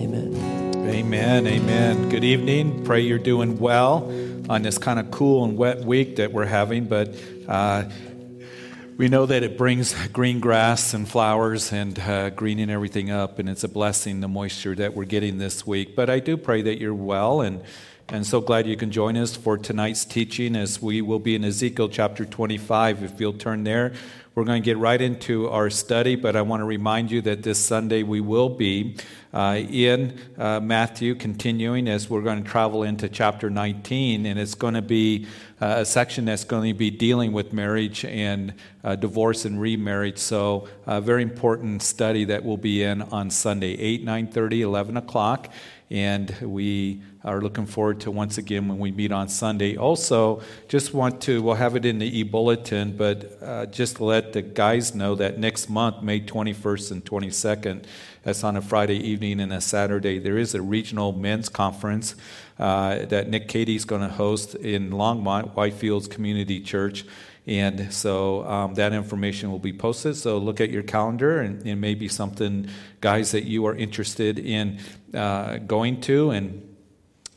Amen. Amen. Amen. Good evening. Pray you're doing well on this kind of cool and wet week that we're having, but uh, we know that it brings green grass and flowers and uh, greening everything up, and it's a blessing, the moisture that we're getting this week. But I do pray that you're well and and so glad you can join us for tonight's teaching as we will be in Ezekiel chapter 25. If you'll turn there, we're going to get right into our study, but I want to remind you that this Sunday we will be uh, in uh, Matthew, continuing as we're going to travel into chapter 19, and it's going to be uh, a section that's going to be dealing with marriage and uh, divorce and remarriage. So, a very important study that we'll be in on Sunday, 8, 9 30, 11 o'clock and we are looking forward to once again when we meet on Sunday. Also, just want to, we'll have it in the e bulletin, but uh, just let the guys know that next month, May 21st and 22nd, that's on a Friday evening and a Saturday, there is a regional men's conference uh, that Nick Cady's going to host in Longmont, Whitefields Community Church. And so um, that information will be posted. So look at your calendar and, and maybe something, guys, that you are interested in uh, going to. And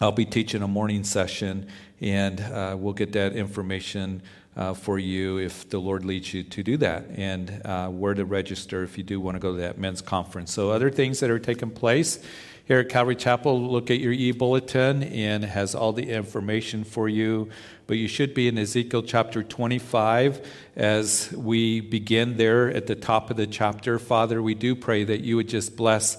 I'll be teaching a morning session, and uh, we'll get that information. Uh, for you if the Lord leads you to do that, and uh, where to register if you do want to go to that men's conference. So, other things that are taking place here at Calvary Chapel, look at your e bulletin and has all the information for you but you should be in Ezekiel chapter 25 as we begin there at the top of the chapter. Father, we do pray that you would just bless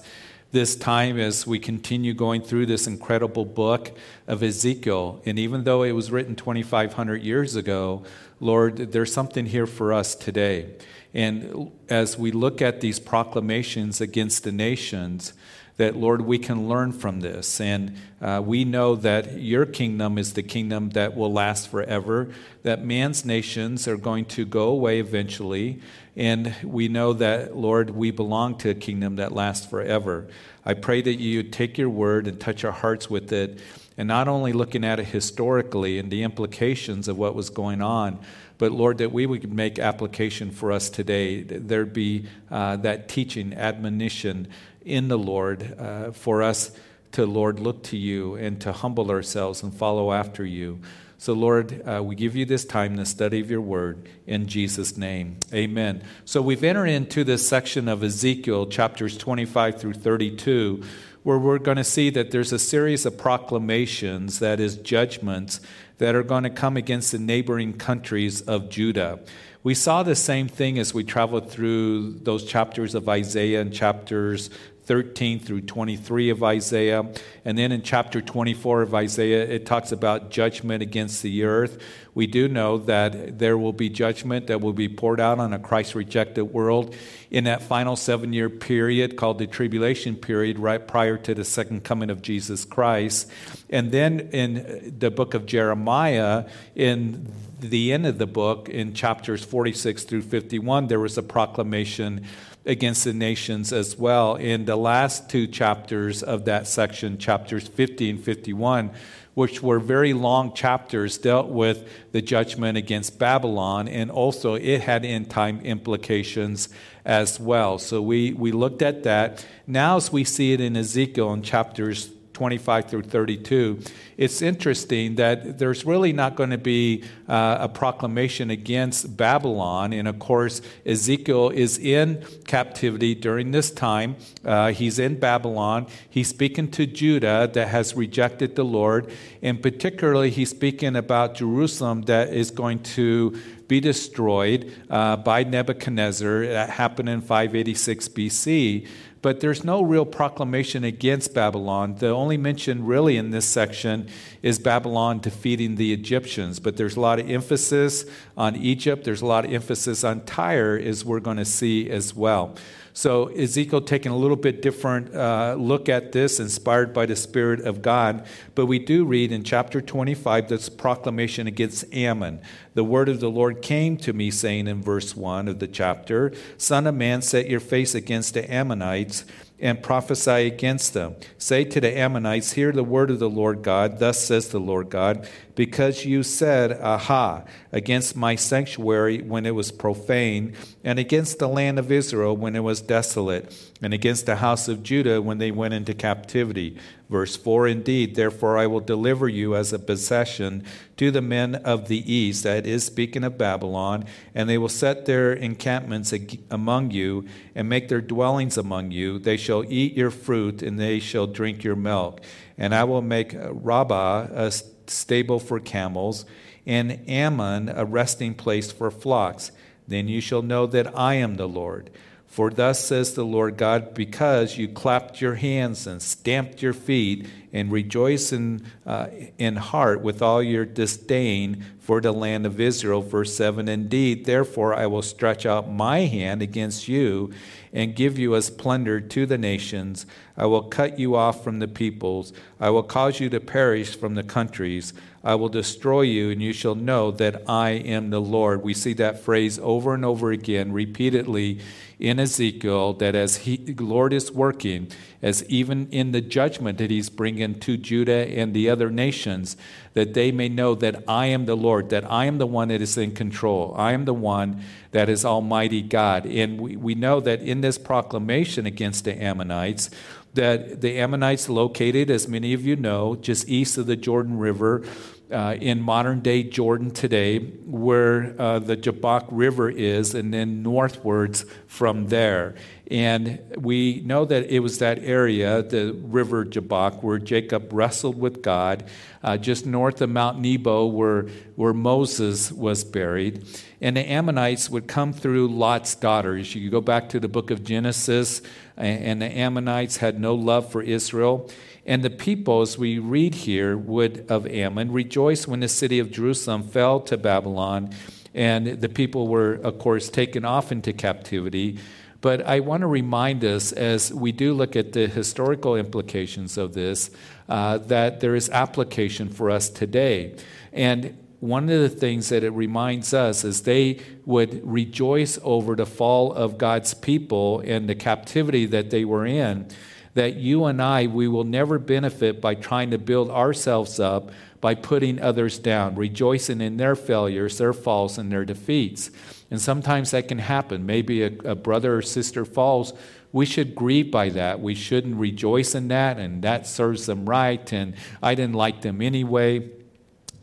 this time as we continue going through this incredible book of Ezekiel. And even though it was written 2,500 years ago, Lord, there's something here for us today. And as we look at these proclamations against the nations, that, Lord, we can learn from this. And uh, we know that your kingdom is the kingdom that will last forever, that man's nations are going to go away eventually. And we know that, Lord, we belong to a kingdom that lasts forever. I pray that you take your word and touch our hearts with it, and not only looking at it historically and the implications of what was going on, but Lord, that we would make application for us today. There'd be uh, that teaching, admonition, in the Lord uh, for us to, Lord, look to you and to humble ourselves and follow after you. So, Lord, uh, we give you this time, the study of your word, in Jesus' name. Amen. So, we've entered into this section of Ezekiel, chapters 25 through 32, where we're going to see that there's a series of proclamations, that is, judgments, that are going to come against the neighboring countries of Judah. We saw the same thing as we traveled through those chapters of Isaiah and chapters 13 through 23 of Isaiah. And then in chapter 24 of Isaiah, it talks about judgment against the earth. We do know that there will be judgment that will be poured out on a Christ rejected world in that final seven year period called the tribulation period, right prior to the second coming of Jesus Christ. And then in the book of Jeremiah, in the end of the book, in chapters 46 through 51, there was a proclamation against the nations as well. In the last two chapters of that section, chapters 50 and 51, which were very long chapters, dealt with the judgment against Babylon, and also it had end time implications as well. So we, we looked at that. Now, as we see it in Ezekiel in chapters 25 through 32, it's interesting that there's really not going to be uh, a proclamation against Babylon. And of course, Ezekiel is in captivity during this time. Uh, he's in Babylon. He's speaking to Judah that has rejected the Lord. And particularly, he's speaking about Jerusalem that is going to be destroyed uh, by Nebuchadnezzar. That happened in 586 BC but there's no real proclamation against Babylon. The only mention really in this section is Babylon defeating the Egyptians, but there's a lot of emphasis on Egypt. There's a lot of emphasis on Tyre, as we're going to see as well. So Ezekiel taking a little bit different uh, look at this, inspired by the Spirit of God. But we do read in chapter 25 this proclamation against Ammon. The word of the Lord came to me, saying in verse 1 of the chapter, Son of man, set your face against the Ammonites and prophesy against them. Say to the Ammonites, Hear the word of the Lord God. Thus says the Lord God, because you said, Aha, against my sanctuary when it was profane, and against the land of Israel when it was desolate, and against the house of Judah when they went into captivity. Verse 4 Indeed, therefore I will deliver you as a possession to the men of the east, that is, speaking of Babylon, and they will set their encampments among you and make their dwellings among you. They shall eat your fruit, and they shall drink your milk. And I will make Rabbah a stable for camels, and Ammon a resting place for flocks. Then you shall know that I am the Lord. For thus says the Lord God, because you clapped your hands and stamped your feet and rejoice in, uh, in heart with all your disdain for the land of Israel. Verse 7 Indeed, therefore I will stretch out my hand against you and give you as plunder to the nations. I will cut you off from the peoples. I will cause you to perish from the countries. I will destroy you, and you shall know that I am the Lord. We see that phrase over and over again, repeatedly in Ezekiel that as he, the Lord is working, as even in the judgment that he's bringing to Judah and the other nations, that they may know that I am the Lord, that I am the one that is in control. I am the one that is Almighty God. And we, we know that in this proclamation against the Ammonites, that the Ammonites located, as many of you know, just east of the Jordan River, uh, in modern day Jordan today, where uh, the Jabbok River is, and then northwards from there. And we know that it was that area, the river Jabbok, where Jacob wrestled with God, uh, just north of Mount Nebo, where, where Moses was buried. And the Ammonites would come through Lot's daughters. You go back to the book of Genesis, and the Ammonites had no love for Israel. And the people, as we read here, would of Ammon rejoice when the city of Jerusalem fell to Babylon, and the people were, of course, taken off into captivity. But I want to remind us, as we do look at the historical implications of this, uh, that there is application for us today. And one of the things that it reminds us is they would rejoice over the fall of God's people and the captivity that they were in that you and I, we will never benefit by trying to build ourselves up by putting others down, rejoicing in their failures, their faults, and their defeats. And sometimes that can happen. Maybe a, a brother or sister falls. We should grieve by that. We shouldn't rejoice in that, and that serves them right, and I didn't like them anyway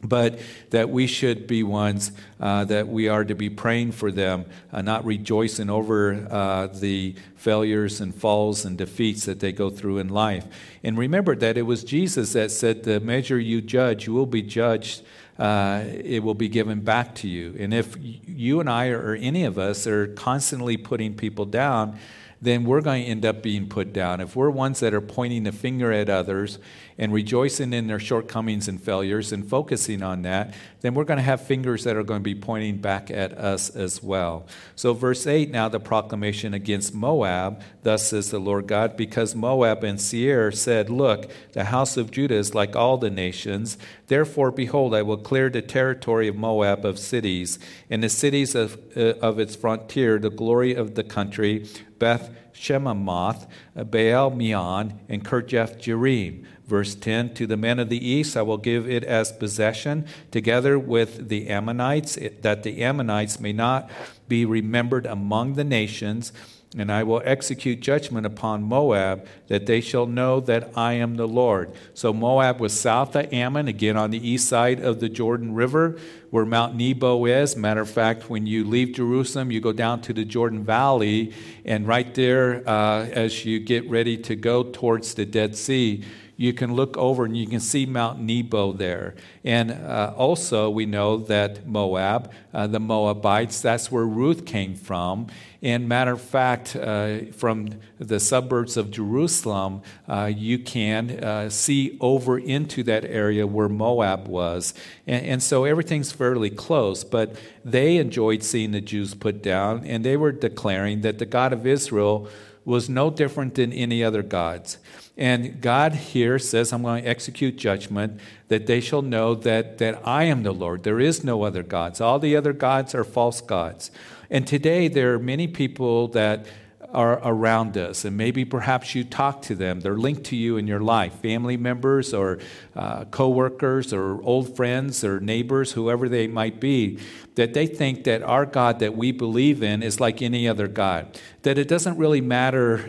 but that we should be ones uh, that we are to be praying for them, uh, not rejoicing over uh, the failures and falls and defeats that they go through in life. And remember that it was Jesus that said, The measure you judge, you will be judged. Uh, it will be given back to you. And if you and I, or any of us, are constantly putting people down, then we're going to end up being put down. If we're ones that are pointing the finger at others and rejoicing in their shortcomings and failures and focusing on that, then we're going to have fingers that are going to be pointing back at us as well. So, verse 8 now the proclamation against Moab, thus says the Lord God, because Moab and Seir said, Look, the house of Judah is like all the nations. Therefore, behold, I will clear the territory of Moab of cities, and the cities of, uh, of its frontier, the glory of the country, Beth Jeshimoth, Baal Meon, and Kirjath Jearim. Verse 10 To the men of the east I will give it as possession, together with the Ammonites, that the Ammonites may not be remembered among the nations and I will execute judgment upon Moab, that they shall know that I am the Lord. So Moab was south of Ammon, again on the east side of the Jordan River, where Mount Nebo is. Matter of fact, when you leave Jerusalem, you go down to the Jordan Valley, and right there, uh, as you get ready to go towards the Dead Sea, you can look over and you can see Mount Nebo there. And uh, also, we know that Moab, uh, the Moabites, that's where Ruth came from. And matter of fact, uh, from the suburbs of Jerusalem, uh, you can uh, see over into that area where Moab was. And, and so everything's fairly close, but they enjoyed seeing the Jews put down, and they were declaring that the God of Israel was no different than any other gods. And God here says, I'm going to execute judgment that they shall know that, that I am the Lord. There is no other gods. All the other gods are false gods. And today there are many people that are around us. And maybe perhaps you talk to them. They're linked to you in your life family members or uh, co workers or old friends or neighbors, whoever they might be that they think that our God that we believe in is like any other God. That it doesn't really matter,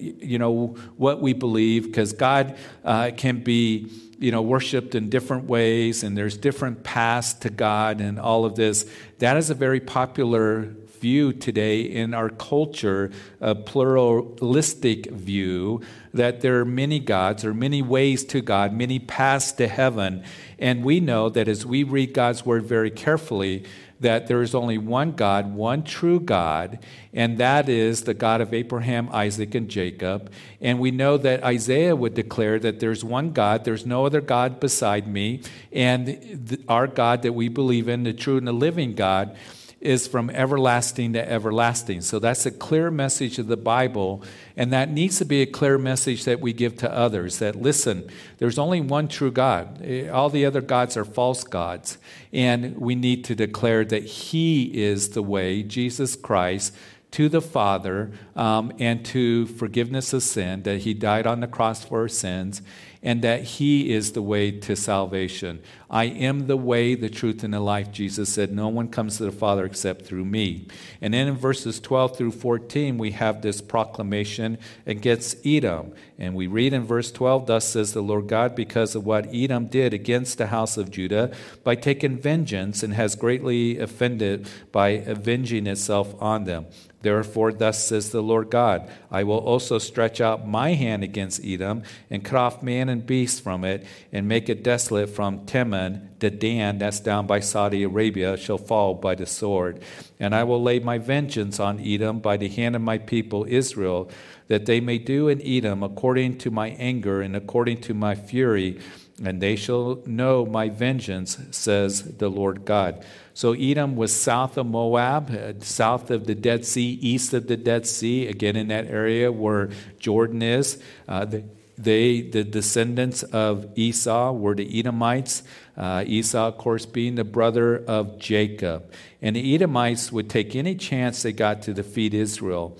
you know, what we believe, because God uh, can be, you know, worshipped in different ways, and there's different paths to God and all of this. That is a very popular view today in our culture, a pluralistic view that there are many gods or many ways to God, many paths to heaven. And we know that as we read God's word very carefully, that there is only one God, one true God, and that is the God of Abraham, Isaac, and Jacob. And we know that Isaiah would declare that there's one God, there's no other God beside me, and our God that we believe in, the true and the living God, is from everlasting to everlasting. So that's a clear message of the Bible, and that needs to be a clear message that we give to others that listen, there's only one true God. All the other gods are false gods, and we need to declare that He is the way, Jesus Christ to the Father um, and to forgiveness of sin, that He died on the cross for our sins, and that He is the way to salvation. I am the way, the truth, and the life, Jesus said. No one comes to the Father except through me. And then in verses 12 through 14, we have this proclamation against Edom. And we read in verse 12, Thus says the Lord God, because of what Edom did against the house of Judah by taking vengeance and has greatly offended by avenging itself on them. Therefore, thus says the Lord God I will also stretch out my hand against Edom and cut off man and beast from it and make it desolate from Teman to Dedan, that's down by Saudi Arabia, shall fall by the sword. And I will lay my vengeance on Edom by the hand of my people Israel, that they may do in Edom according to my anger and according to my fury and they shall know my vengeance, says the Lord God. So Edom was south of Moab, uh, south of the Dead Sea, east of the Dead Sea, again in that area where Jordan is. Uh, the, they, the descendants of Esau, were the Edomites. Uh, Esau, of course, being the brother of Jacob. And the Edomites would take any chance they got to defeat Israel.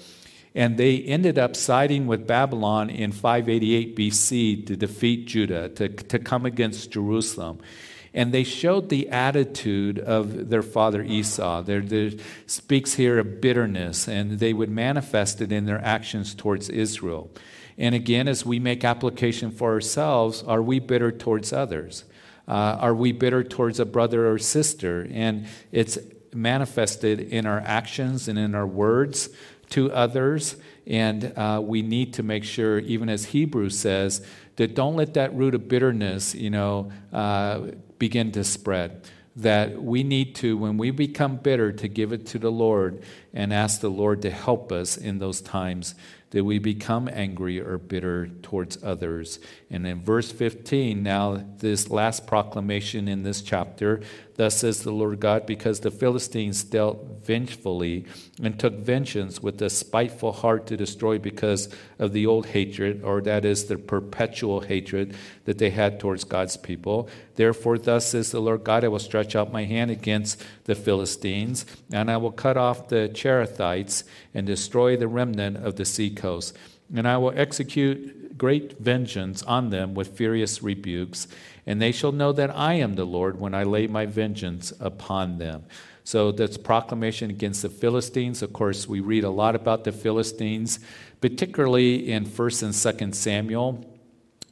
And they ended up siding with Babylon in 588 BC to defeat Judah, to, to come against Jerusalem. And they showed the attitude of their father Esau. There, speaks here of bitterness, and they would manifest it in their actions towards Israel. And again, as we make application for ourselves, are we bitter towards others? Uh, are we bitter towards a brother or sister? And it's manifested in our actions and in our words to others. And uh, we need to make sure, even as Hebrews says, that don't let that root of bitterness, you know, uh, begin to spread. That we need to, when we become bitter, to give it to the Lord and ask the Lord to help us in those times that we become angry or bitter towards others. And in verse 15, now this last proclamation in this chapter, thus says the Lord God, because the Philistines dealt vengefully and took vengeance with a spiteful heart to destroy because of the old hatred, or that is the perpetual hatred that they had towards God's people. Therefore, thus says the Lord God, I will stretch out my hand against the Philistines, and I will cut off the Cherethites and destroy the remnant of the seacoast. And I will execute great vengeance on them with furious rebukes, and they shall know that I am the Lord when I lay my vengeance upon them. So that's proclamation against the Philistines. Of course, we read a lot about the Philistines, particularly in 1st and 2nd Samuel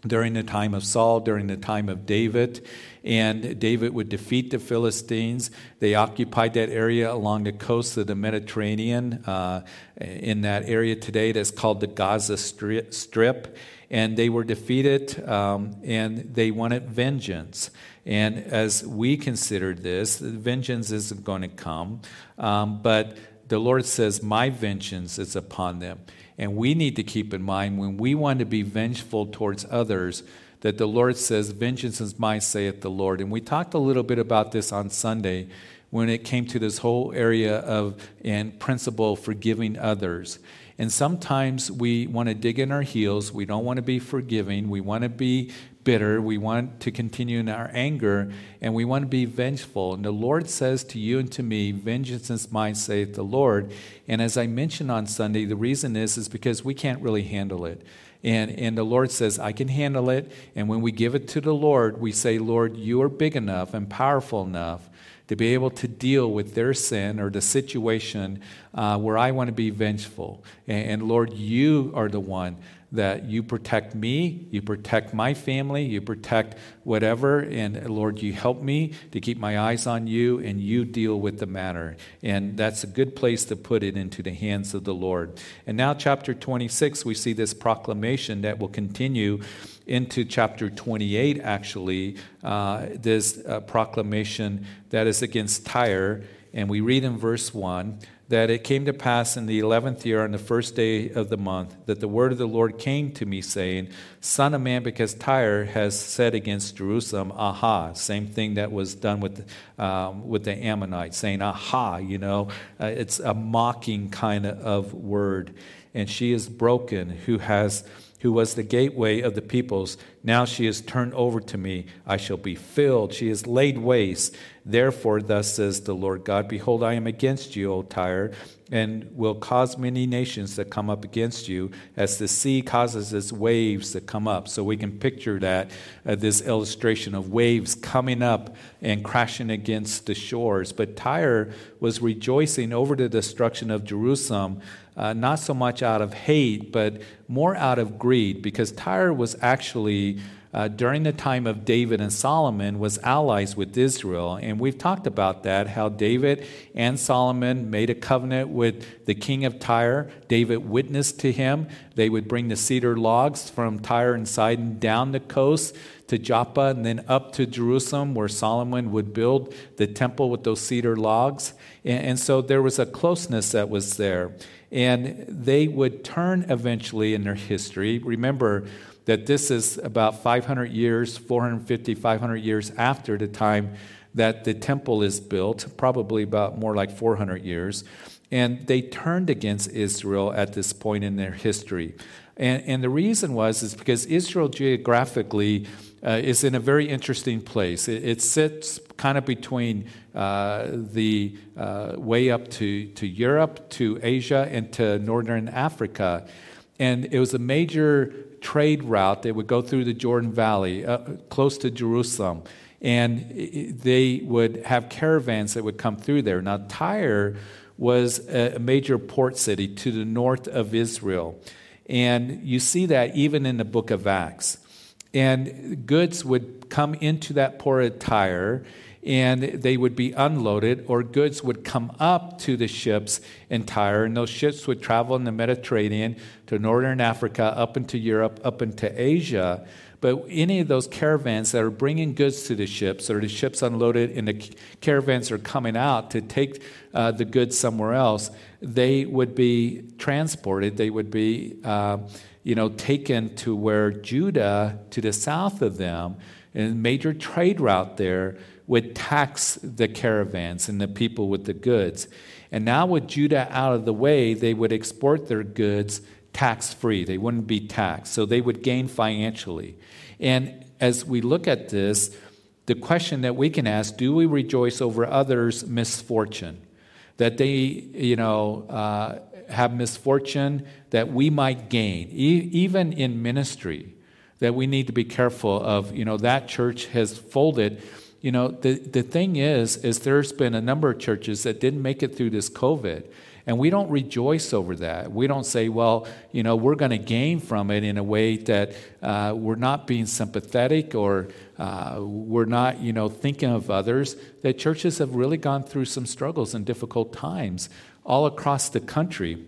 during the time of Saul, during the time of David. And David would defeat the Philistines. They occupied that area along the coast of the Mediterranean, uh, in that area today that's called the Gaza Strip. And they were defeated um, and they wanted vengeance. And as we considered this, vengeance isn't going to come. Um, but the Lord says, My vengeance is upon them. And we need to keep in mind when we want to be vengeful towards others, that the Lord says, Vengeance is mine, saith the Lord. And we talked a little bit about this on Sunday when it came to this whole area of and principle forgiving others. And sometimes we want to dig in our heels. We don't want to be forgiving. We want to be bitter. We want to continue in our anger. And we want to be vengeful. And the Lord says to you and to me, Vengeance is mine, saith the Lord. And as I mentioned on Sunday, the reason is, is because we can't really handle it. And, and the Lord says, I can handle it. And when we give it to the Lord, we say, Lord, you are big enough and powerful enough to be able to deal with their sin or the situation uh, where I want to be vengeful. And, and Lord, you are the one that you protect me, you protect my family, you protect whatever. And Lord, you help me to keep my eyes on you and you deal with the matter. And that's a good place to put it into the hands of the Lord. And now, chapter 26, we see this proclamation that will continue into chapter 28, actually, uh, this uh, proclamation that is against Tyre. And we read in verse 1 that it came to pass in the eleventh year on the first day of the month that the word of the Lord came to me, saying, Son of man, because Tyre has said against Jerusalem, Aha. Same thing that was done with, um, with the Ammonites, saying, Aha, you know, uh, it's a mocking kind of word. And she is broken who has who was the gateway of the peoples. Now she is turned over to me. I shall be filled. She is laid waste. Therefore, thus says the Lord God Behold, I am against you, O Tyre, and will cause many nations to come up against you, as the sea causes its waves to come up. So we can picture that, uh, this illustration of waves coming up and crashing against the shores. But Tyre was rejoicing over the destruction of Jerusalem uh, not so much out of hate, but more out of greed, because Tyre was actually. Uh, during the time of David and Solomon was allies with Israel. And we've talked about that, how David and Solomon made a covenant with the king of Tyre. David witnessed to him. They would bring the cedar logs from Tyre and Sidon down the coast to Joppa and then up to Jerusalem, where Solomon would build the temple with those cedar logs. And, and so there was a closeness that was there and they would turn eventually in their history. Remember that this is about 500 years, 450, 500 years after the time that the temple is built, probably about more like 400 years. And they turned against Israel at this point in their history. And, and the reason was is because Israel geographically uh, is in a very interesting place. It, it sits kind of between uh, the uh, way up to, to Europe, to Asia, and to northern Africa. And it was a major trade route that would go through the Jordan Valley, uh, close to Jerusalem. And they would have caravans that would come through there. Now, Tyre was a major port city to the north of Israel. And you see that even in the book of Acts. And goods would come into that port of Tyre and they would be unloaded, or goods would come up to the ships in Tyre, and those ships would travel in the Mediterranean to northern Africa, up into Europe, up into Asia. But any of those caravans that are bringing goods to the ships, or the ships unloaded and the caravans are coming out to take uh, the goods somewhere else, they would be transported. They would be, uh, you know, taken to where Judah, to the south of them, and major trade route there would tax the caravans and the people with the goods. And now, with Judah out of the way, they would export their goods tax free. They wouldn't be taxed. So they would gain financially. And as we look at this, the question that we can ask do we rejoice over others' misfortune? That they, you know, uh, have misfortune that we might gain, e- even in ministry, that we need to be careful of, you know, that church has folded you know, the, the thing is, is there's been a number of churches that didn't make it through this COVID. And we don't rejoice over that. We don't say, well, you know, we're going to gain from it in a way that uh, we're not being sympathetic or uh, we're not, you know, thinking of others. That churches have really gone through some struggles and difficult times all across the country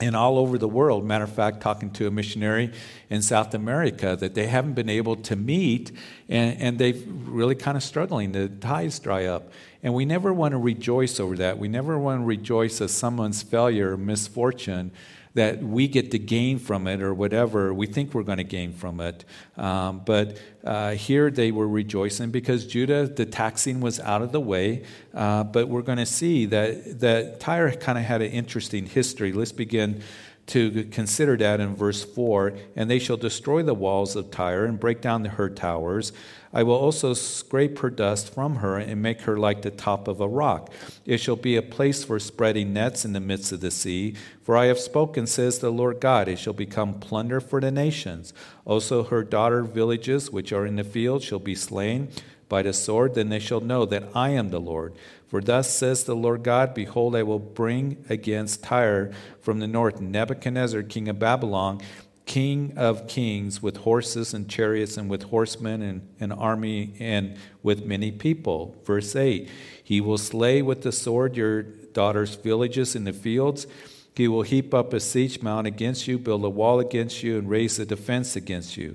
and all over the world. Matter of fact, talking to a missionary in South America, that they haven't been able to meet, and, and they've really kind of struggling. The ties dry up. And we never want to rejoice over that. We never want to rejoice at someone's failure or misfortune that we get to gain from it or whatever. We think we're going to gain from it. Um, but uh, here they were rejoicing because Judah, the taxing was out of the way. Uh, but we're going to see that, that Tyre kind of had an interesting history. Let's begin to consider that in verse 4 and they shall destroy the walls of Tyre and break down her towers. I will also scrape her dust from her and make her like the top of a rock. It shall be a place for spreading nets in the midst of the sea. For I have spoken, says the Lord God, it shall become plunder for the nations. Also, her daughter villages, which are in the field, shall be slain by the sword. Then they shall know that I am the Lord. For thus says the Lord God Behold, I will bring against Tyre from the north Nebuchadnezzar, king of Babylon king of kings with horses and chariots and with horsemen and an army and with many people. Verse 8 He will slay with the sword your daughter's villages in the fields. He will heap up a siege mound against you, build a wall against you, and raise a defense against you.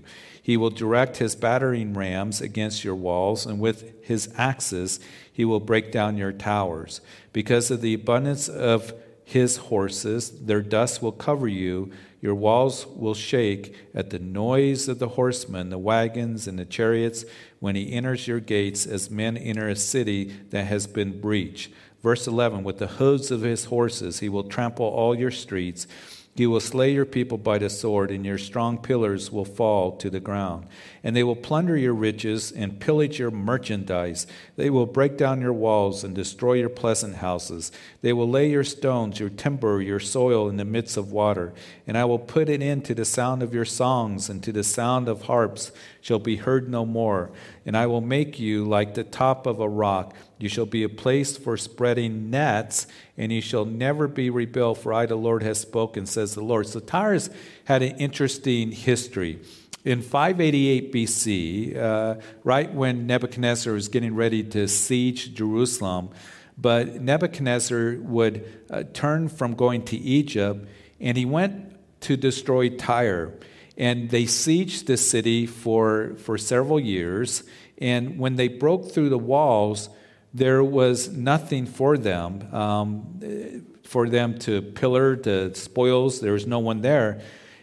He will direct his battering rams against your walls, and with his axes he will break down your towers. Because of the abundance of his horses, their dust will cover you your walls will shake at the noise of the horsemen, the wagons, and the chariots when he enters your gates as men enter a city that has been breached. Verse 11 With the hooves of his horses, he will trample all your streets. He will slay your people by the sword, and your strong pillars will fall to the ground. And they will plunder your riches and pillage your merchandise. They will break down your walls and destroy your pleasant houses. They will lay your stones, your timber, your soil in the midst of water. And I will put it into the sound of your songs, and to the sound of harps shall be heard no more. And I will make you like the top of a rock. You shall be a place for spreading nets and you shall never be rebuilt, for I, the Lord, has spoken, says the Lord. So Tyre's had an interesting history. In 588 BC, uh, right when Nebuchadnezzar was getting ready to siege Jerusalem, but Nebuchadnezzar would uh, turn from going to Egypt and he went to destroy Tyre. And they sieged the city for, for several years. And when they broke through the walls, there was nothing for them, um, for them to pillar the spoils. There was no one there.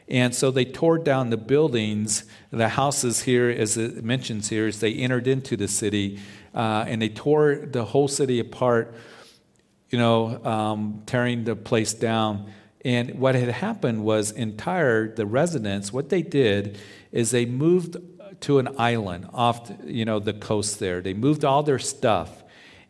And so they tore down the buildings, the houses here, as it mentions here, as they entered into the city, uh, and they tore the whole city apart, you know, um, tearing the place down. And what had happened was in Tyre, the residents, what they did is they moved to an island off, you know, the coast there. They moved all their stuff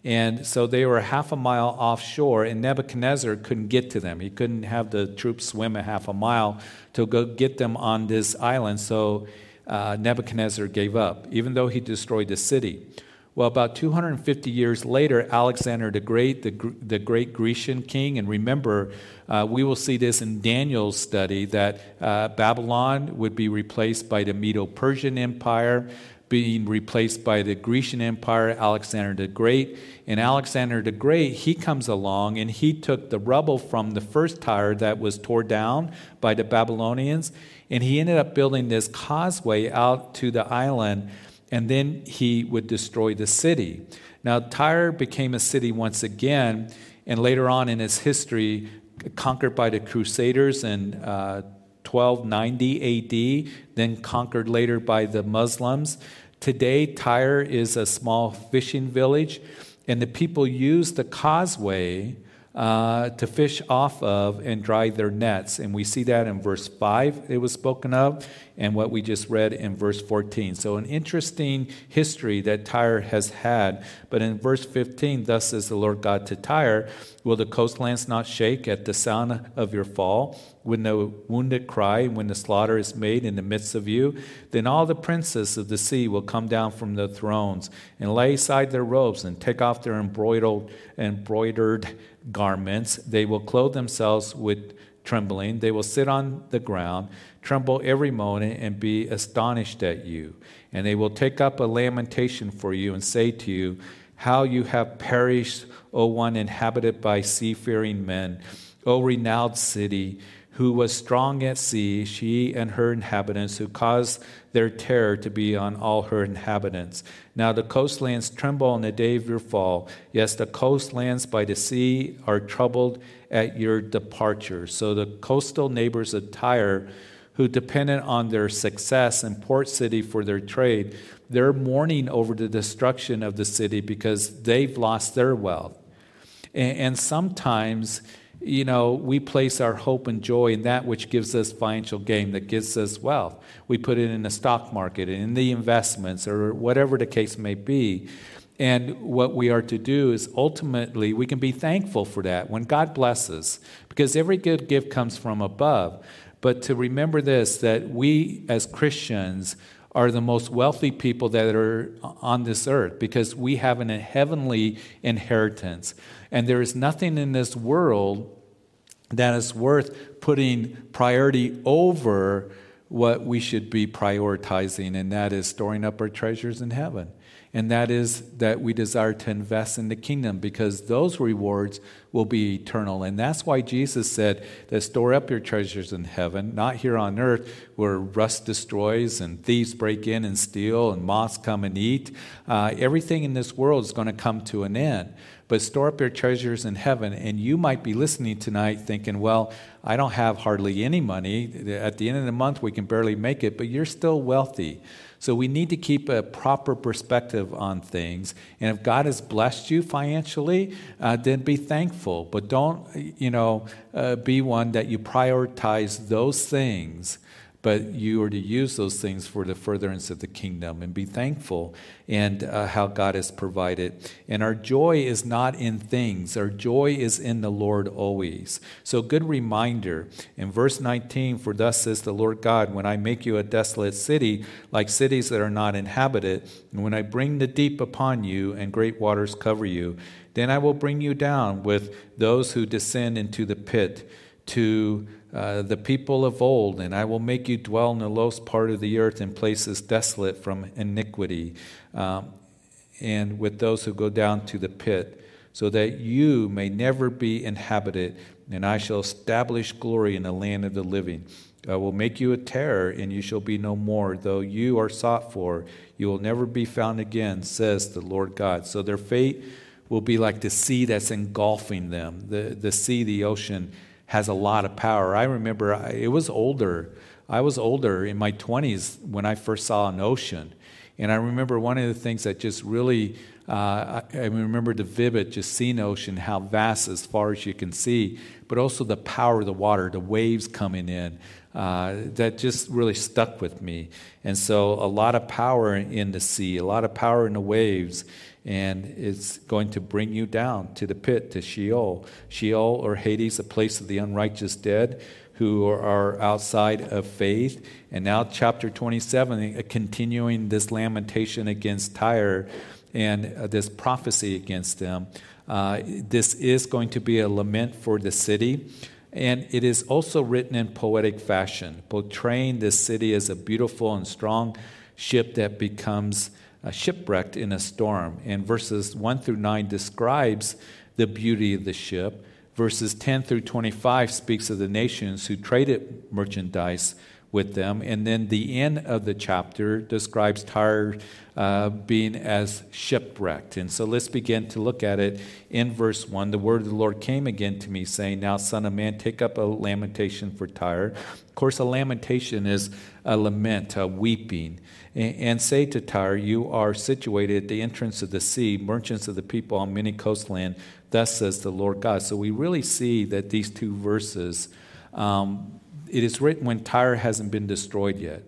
and so they were half a mile offshore, and Nebuchadnezzar couldn't get to them. He couldn't have the troops swim a half a mile to go get them on this island. So uh, Nebuchadnezzar gave up, even though he destroyed the city. Well, about 250 years later, Alexander the Great, the, the great Grecian king, and remember, uh, we will see this in Daniel's study that uh, Babylon would be replaced by the Medo Persian Empire being replaced by the Grecian Empire, Alexander the Great. And Alexander the Great, he comes along and he took the rubble from the first Tyre that was torn down by the Babylonians, and he ended up building this causeway out to the island, and then he would destroy the city. Now, Tyre became a city once again, and later on in its history, conquered by the Crusaders and uh, 1290 AD, then conquered later by the Muslims. Today, Tyre is a small fishing village, and the people use the causeway uh, to fish off of and dry their nets. And we see that in verse 5, it was spoken of, and what we just read in verse 14. So, an interesting history that Tyre has had. But in verse 15, thus says the Lord God to Tyre, Will the coastlands not shake at the sound of your fall? When the wounded cry, when the slaughter is made in the midst of you, then all the princes of the sea will come down from their thrones and lay aside their robes and take off their embroidered, embroidered garments. They will clothe themselves with trembling. They will sit on the ground, tremble every moment, and be astonished at you. And they will take up a lamentation for you and say to you, How you have perished, O one inhabited by seafaring men, O renowned city who was strong at sea, she and her inhabitants, who caused their terror to be on all her inhabitants. Now the coastlands tremble on the day of your fall. Yes, the coastlands by the sea are troubled at your departure. So the coastal neighbors of Tyre, who depended on their success and port city for their trade, they're mourning over the destruction of the city because they've lost their wealth. And, and sometimes you know, we place our hope and joy in that which gives us financial gain, that gives us wealth. We put it in the stock market, and in the investments, or whatever the case may be. And what we are to do is ultimately, we can be thankful for that when God blesses, because every good gift comes from above. But to remember this that we as Christians are the most wealthy people that are on this earth because we have an, a heavenly inheritance. And there is nothing in this world that is worth putting priority over what we should be prioritizing, and that is storing up our treasures in heaven and that is that we desire to invest in the kingdom because those rewards will be eternal. And that's why Jesus said that store up your treasures in heaven, not here on earth where rust destroys and thieves break in and steal and moths come and eat. Uh, everything in this world is going to come to an end. But store up your treasures in heaven. And you might be listening tonight thinking, well, I don't have hardly any money. At the end of the month, we can barely make it, but you're still wealthy. So we need to keep a proper perspective on things. And if God has blessed you financially, uh, then be thankful. But don't, you know, uh, be one that you prioritize those things but you are to use those things for the furtherance of the kingdom and be thankful and uh, how God has provided. And our joy is not in things, our joy is in the Lord always. So, good reminder in verse 19 For thus says the Lord God, when I make you a desolate city, like cities that are not inhabited, and when I bring the deep upon you and great waters cover you, then I will bring you down with those who descend into the pit to uh, the people of old, and I will make you dwell in the lowest part of the earth in places desolate from iniquity, um, and with those who go down to the pit, so that you may never be inhabited, and I shall establish glory in the land of the living. I will make you a terror, and you shall be no more. Though you are sought for, you will never be found again, says the Lord God. So their fate will be like the sea that's engulfing them, the, the sea, the ocean has a lot of power. I remember it was older. I was older in my 20s when I first saw an ocean. And I remember one of the things that just really, uh, I, remember the vivid, just seeing ocean, how vast as far as you can see, but also the power of the water, the waves coming in. Uh, that just really stuck with me. And so, a lot of power in the sea, a lot of power in the waves and it's going to bring you down to the pit, to Sheol. Sheol or Hades, a place of the unrighteous dead who are outside of faith. And now, chapter 27, uh, continuing this lamentation against Tyre and uh, this prophecy against them. Uh, this is going to be a lament for the city. And it is also written in poetic fashion, portraying this city as a beautiful and strong ship that becomes uh, shipwrecked in a storm. And verses 1 through 9 describes the beauty of the ship. Verses 10 through 25 speaks of the nations who traded merchandise with them. And then the end of the chapter describes Tyre uh, being as shipwrecked. And so let's begin to look at it in verse 1. The word of the Lord came again to me, saying, Now, son of man, take up a lamentation for Tyre. Of course, a lamentation is a lament, a weeping. And, say to Tyre, You are situated at the entrance of the sea, merchants of the people on many coastland. Thus says the Lord God. So we really see that these two verses. Um, it is written when Tyre hasn't been destroyed yet.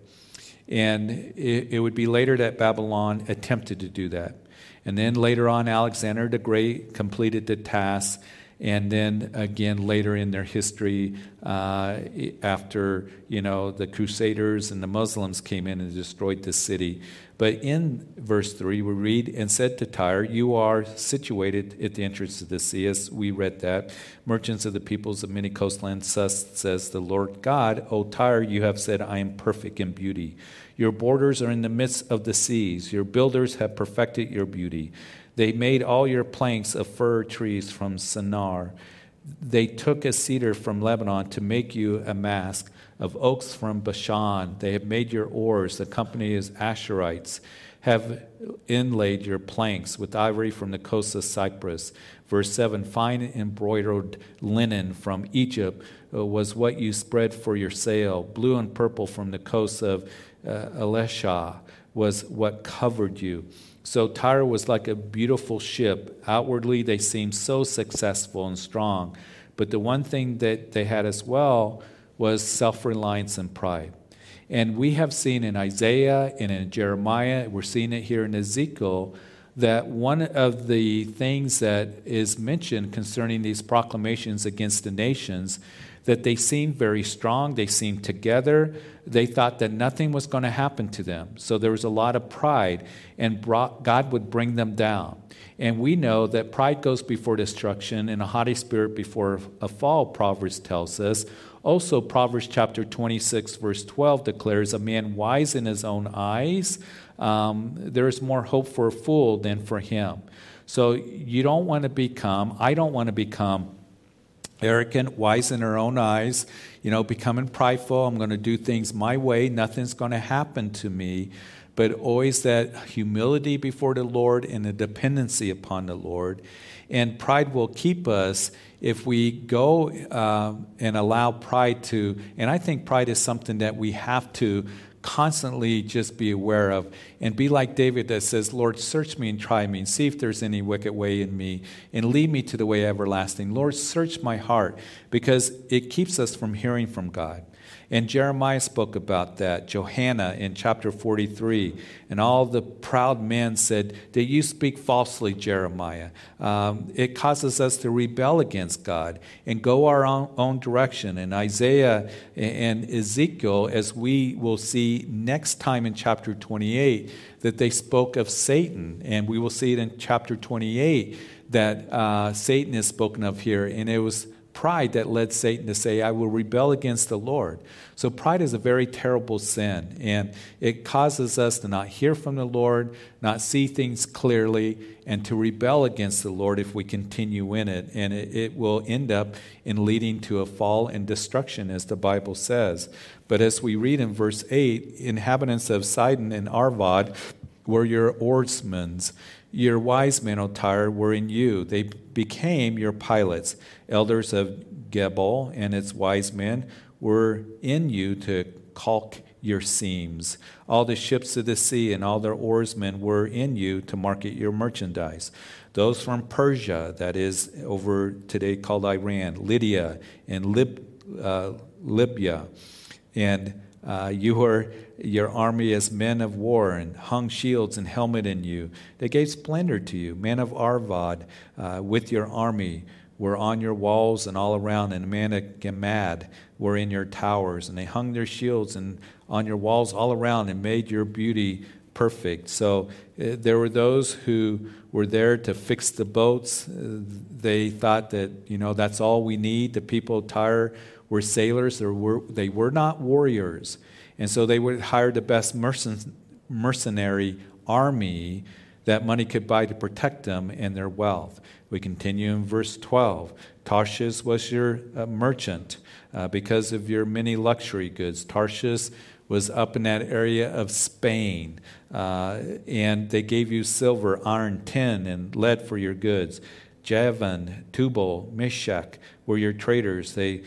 And it, it, would be later that Babylon attempted to do that. And then later on, Alexander the Great completed the task. And then again, later in their history, uh, after you know the Crusaders and the Muslims came in and destroyed the city, but in verse 3, we read, And said to Tyre, You are situated at the entrance of the sea, as we read that. Merchants of the peoples of many coastlands, thus says the Lord God, O Tyre, you have said, I am perfect in beauty. Your borders are in the midst of the seas. Your builders have perfected your beauty. They made all your planks of fir trees from Senir. They took a cedar from Lebanon to make you a mask, of oaks from Bashan. They have made your oars. The company is Ashurites. Have inlaid your planks with ivory from the coast of Cyprus. Verse 7 Fine embroidered linen from Egypt uh, was what you spread for your sail. Blue and purple from the coast of uh, Elishah was what covered you. So Tyre was like a beautiful ship. Outwardly, they seemed so successful and strong But the one thing that they had as well was self reliance and pride. And we have seen in Isaiah and in Jeremiah, we're seeing it here in Ezekiel, that one of the things that is mentioned concerning these proclamations against the nations that they seemed very strong they seemed together. They thought that nothing was going to happen to them. So there was a lot of pride and brought, god would bring them down. And we know that pride goes before destruction and a haughty spirit before a fall proverbs tells us. Also proverbs chapter 26 verse 12 declares a man wise in his own eyes um, there is more hope for a fool than for him. So you don't want to become, I don't want to become arrogant, wise in our own eyes, you know, becoming prideful. I'm going to do things my way. Nothing's going to happen to me. But always that humility before the Lord and the dependency upon the Lord. And pride will keep us if we go uh, and allow pride to, and I think pride is something that we have to constantly just be aware of and be like David that says, Lord, search me and try me and see if there's any wicked way in me and lead me to the way everlasting. Lord, search my heart because it keeps us from hearing from God. And Jeremiah spoke about that. Johanan in chapter 43. And all the proud men said, That you speak falsely, Jeremiah. Um, it causes us to rebel against God and go our own, own direction. And Isaiah and Ezekiel, as we will see next time in chapter 28, that they spoke of Satan. And we will see it in chapter 28 that uh, Satan is spoken of here. And it was pride that led Satan to say, I will rebel against the Lord. So, pride is a very terrible sin, and it causes us to not hear from the Lord, not see things clearly, and to rebel against the Lord if we continue in it. And it, it will end up in leading to a fall and destruction, as the Bible says. But as we read in verse 8, inhabitants of Sidon and Arvad were your oarsmen. Your wise men, O Tyre, were in you. They became your pilots. Elders of Gebal and its wise men were in you to caulk your seams. All the ships of the sea and all their oarsmen were in you to market your merchandise. Those from Persia, that is over today called Iran, Lydia and Lib, uh, Libya, and uh, you your army as men of war and hung shields and helmet in you. They gave splendor to you. Men of Arvad uh, with your army were on your walls and all around, and men of Gammad were in your towers. And they hung their shields and on your walls all around and made your beauty perfect. So uh, there were those who were there to fix the boats. Uh, they thought that, you know, that's all we need. The people of Tyre were sailors, they were, they were not warriors. And so they would hire the best mercen- mercenary army that money could buy to protect them and their wealth. We continue in verse 12. Tarshish was your uh, merchant uh, because of your many luxury goods. Tarshish was up in that area of Spain, uh, and they gave you silver, iron, tin, and lead for your goods. Javan, Tubal, Meshech were your traders. They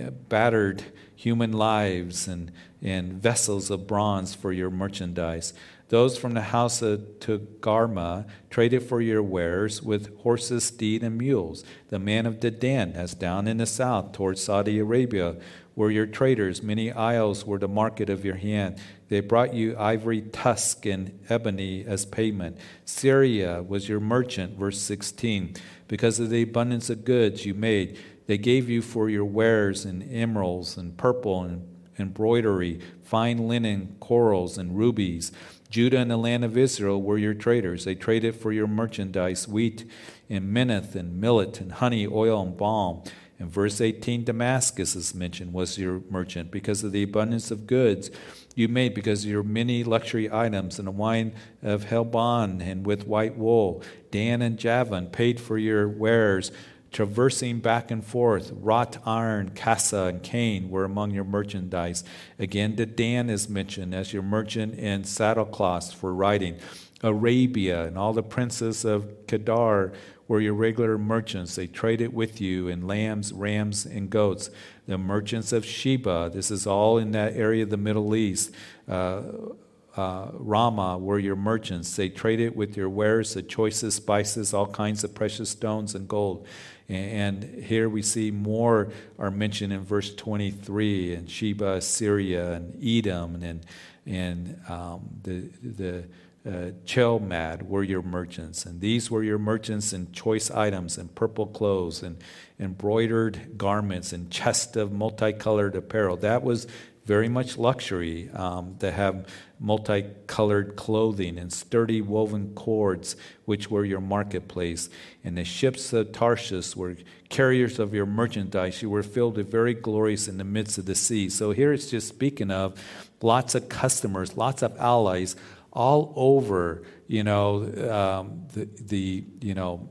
uh, battered human lives and, and vessels of bronze for your merchandise. Those from the house of Togarmah traded for your wares with horses, steed, and mules. The man of Dedan, as down in the south towards Saudi Arabia, were your traders. Many isles were the market of your hand. They brought you ivory tusk and ebony as payment. Syria was your merchant, verse 16. Because of the abundance of goods you made, they gave you for your wares and emeralds and purple and embroidery, fine linen, corals, and rubies. Judah and the land of Israel were your traders. They traded for your merchandise wheat and Minnith and millet and honey, oil and balm. In verse 18, Damascus is mentioned, was your merchant because of the abundance of goods you made, because of your many luxury items, and the wine of Helbon and with white wool. Dan and Javan paid for your wares traversing back and forth. Wrought iron, cassia, and cane were among your merchandise. Again, Dedan is mentioned as your merchant and saddlecloths for riding. Arabia and all the princes of Kedar were your regular merchants. They traded with you in lambs, rams, and goats. The merchants of Sheba, this is all in that area of the Middle East. Uh, uh, Raamah were your merchants. They traded with your wares, the choicest spices, all kinds of precious stones and gold. And here we see more are mentioned in verse 23 and Sheba, Syria, and Edom, and, and um, the, the uh, Chilmad were your merchants. And these were your merchants in choice items and purple clothes and embroidered garments and chests of multicolored apparel. That was very much luxury um, to have multicolored clothing and sturdy woven cords, which were your marketplace. And the ships of Tarshish were carriers of your merchandise. You were filled with very glorious in the midst of the sea. So here it's just speaking of lots of customers, lots of allies all over, you know, um, the, the, you know,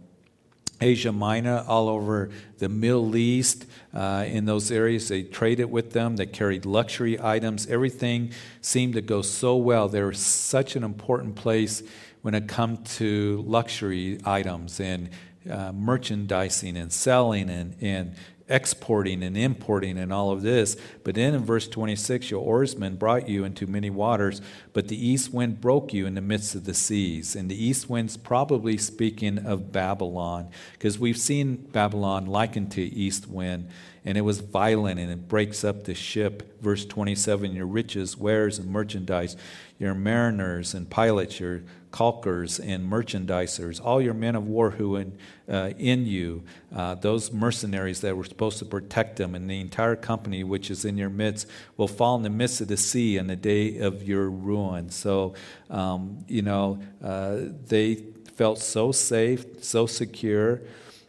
Asia Minor, all over the Middle East, uh, in those areas. They traded with them, they carried luxury items. Everything seemed to go so well. They were such an important place when it comes to luxury items and uh, merchandising and selling and, and exporting and importing and all of this. But then in verse 26, your oarsmen brought you into many waters, but the east wind broke you in the midst of the seas. And the east wind's probably speaking of Babylon, because we've seen Babylon likened to east wind, and it was violent and it breaks up the ship. Verse 27, your riches, wares, and merchandise, your mariners and pilots, your calkers and merchandisers, all your men of war who in, uh, in you, uh, those mercenaries that were supposed to protect them, and the entire company which is in your midst will fall in the midst of the sea in the day of your ruin. So, um, you know, uh, they felt so safe, so secure,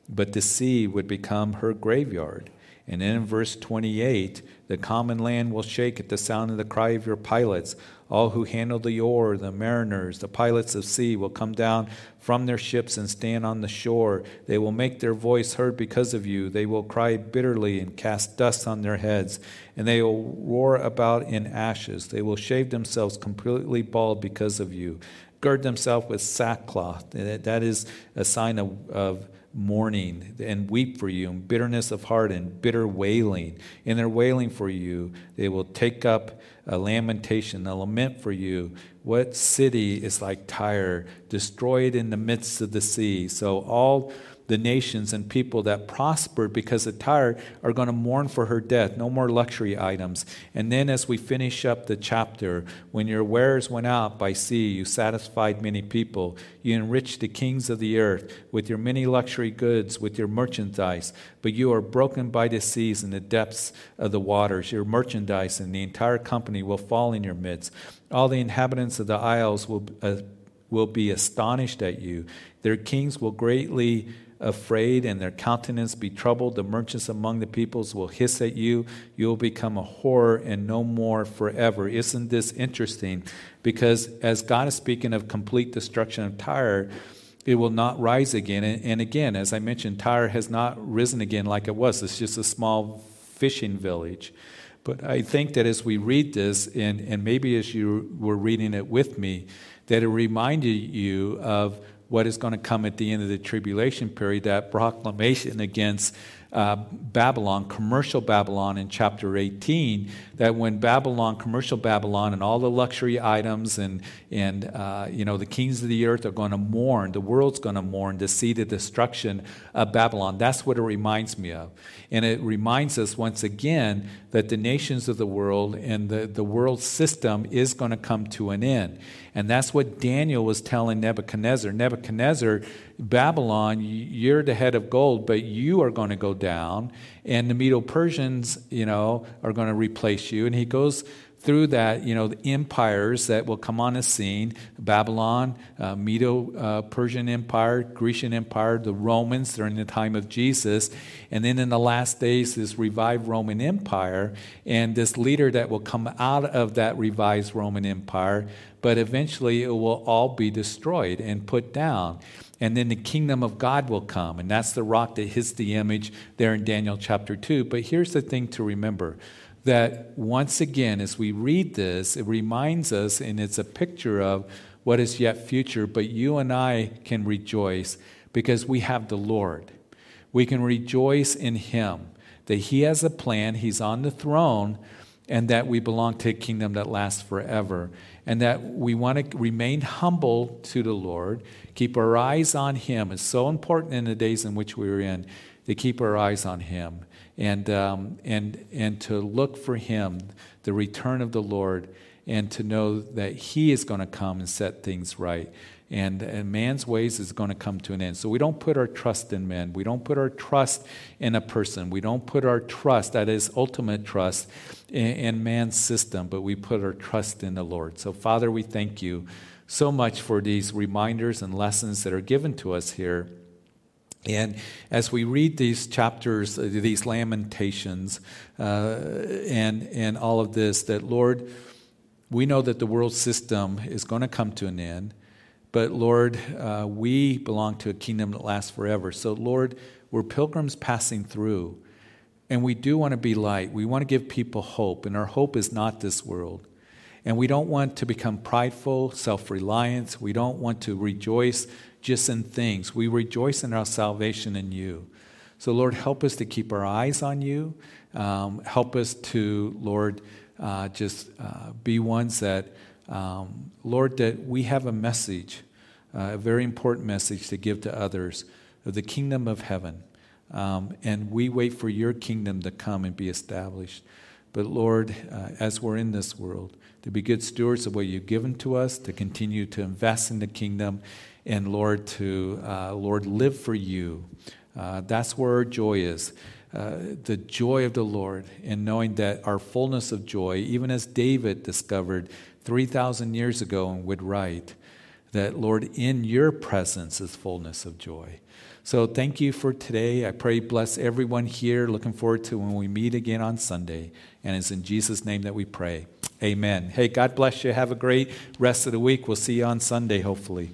but the sea would become her graveyard. And then in verse 28, the common land will shake at the sound of the cry of your pilots. All who handle the oar, the mariners, the pilots of sea, will come down from their ships and stand on the shore. They will make their voice heard because of you. They will cry bitterly and cast dust on their heads, and they will roar about in ashes. They will shave themselves completely bald because of you. Gird themselves with sackcloth. That is a sign of, of mourning and weep for you, and bitterness of heart and bitter wailing. In their wailing for you, they will take up a lamentation, a lament for you. What city is like Tyre, destroyed in the midst of the sea? So all the nations and people that prospered because of Tyre are going to mourn for her death. No more luxury items. And then, as we finish up the chapter, when your wares went out by sea, you satisfied many people. You enriched the kings of the earth with your many luxury goods, with your merchandise. But you are broken by the seas and the depths of the waters. Your merchandise and the entire company will fall in your midst. All the inhabitants of the isles will. Uh, will be astonished at you. Their kings will greatly afraid and their countenance be troubled. The merchants among the peoples will hiss at you. You will become a horror and no more forever. Isn't this interesting? Because as God is speaking of complete destruction of Tyre, it will not rise again. And, again, as I mentioned, Tyre has not risen again like it was. It's just a small fishing village. But I think that as we read this, and, and maybe as you were reading it with me, that it reminded you of what is going to come at the end of the tribulation period, that proclamation against uh, Babylon, commercial Babylon in chapter 18, that when Babylon, commercial Babylon, and all the luxury items and, and uh, you know, the kings of the earth are going to mourn, the world's going to mourn to see the destruction of Babylon. That's what it reminds me of. And it reminds us once again that the nations of the world and the, the world system is going to come to an end. And that's what Daniel was telling Nebuchadnezzar. Nebuchadnezzar, Babylon, you're the head of gold, but you are going to go down, and the Medo Persians, you know, are going to replace you. And he goes through that, you know, the empires that will come on the scene Babylon, uh, Medo uh, Persian Empire, Grecian Empire, the Romans during the time of Jesus. And then in the last days, this revived Roman Empire, and this leader that will come out of that revised Roman Empire, but eventually it will all be destroyed and put down. And then the kingdom of God will come, and that's the rock that hits the image there in Daniel chapter 2. But here's the thing to remember that once again, as we read this, it reminds us, and it's a picture of what is yet future, but you and I can rejoice because we have the Lord. We can rejoice in Him, that He has a plan, He's on the throne, and that we belong to a kingdom that lasts forever, and that we want to remain humble to the Lord, keep our eyes on Him. It's so important in the days in which we are in to keep our eyes on Him and, um, and, and to look for Him, the return of the Lord, and to know that He is going to come and set things right and, and man's ways is going to come to an end. So we don't put our trust in men. We don't put our trust in a person. We don't put our trust, that is ultimate trust, in man's system, but we put our trust in the Lord. So, Father, we thank you so much for these reminders and lessons that are given to us here. And as we read these chapters, uh, these lamentations, uh, and, and all of this, that Lord, we know that the world system is going to come to an end. But Lord, uh, we belong to a kingdom that lasts forever. So, Lord, we're pilgrims passing through, and we do want to be light. We want to give people hope, and our hope is not this world. And we don't want to become prideful, self reliant. We don't want to rejoice just in things. We rejoice in our salvation in you. So, Lord, help us to keep our eyes on you. Um, help us to, Lord, uh, just uh, be ones that, um, Lord, that we have a message uh, a very important message to give to others of the kingdom of heaven. Um, and we wait for your kingdom to come and be established. But Lord, uh, as we're in this world, to be good stewards of what you've given to us, to continue to invest in the kingdom, and Lord, to uh, Lord live for you. Uh, that's where our joy is. Uh, the joy of the Lord, and knowing that our fullness of joy, even as David discovered 3,000 years ago and would write, that, Lord, in your presence is fullness of joy. So thank you for today. I pray bless everyone here. Looking forward to when we meet again on Sunday. And it's in Jesus' name that we pray. Amen. Hey, God bless you. Have a great rest of the week. We'll see you on Sunday, hopefully.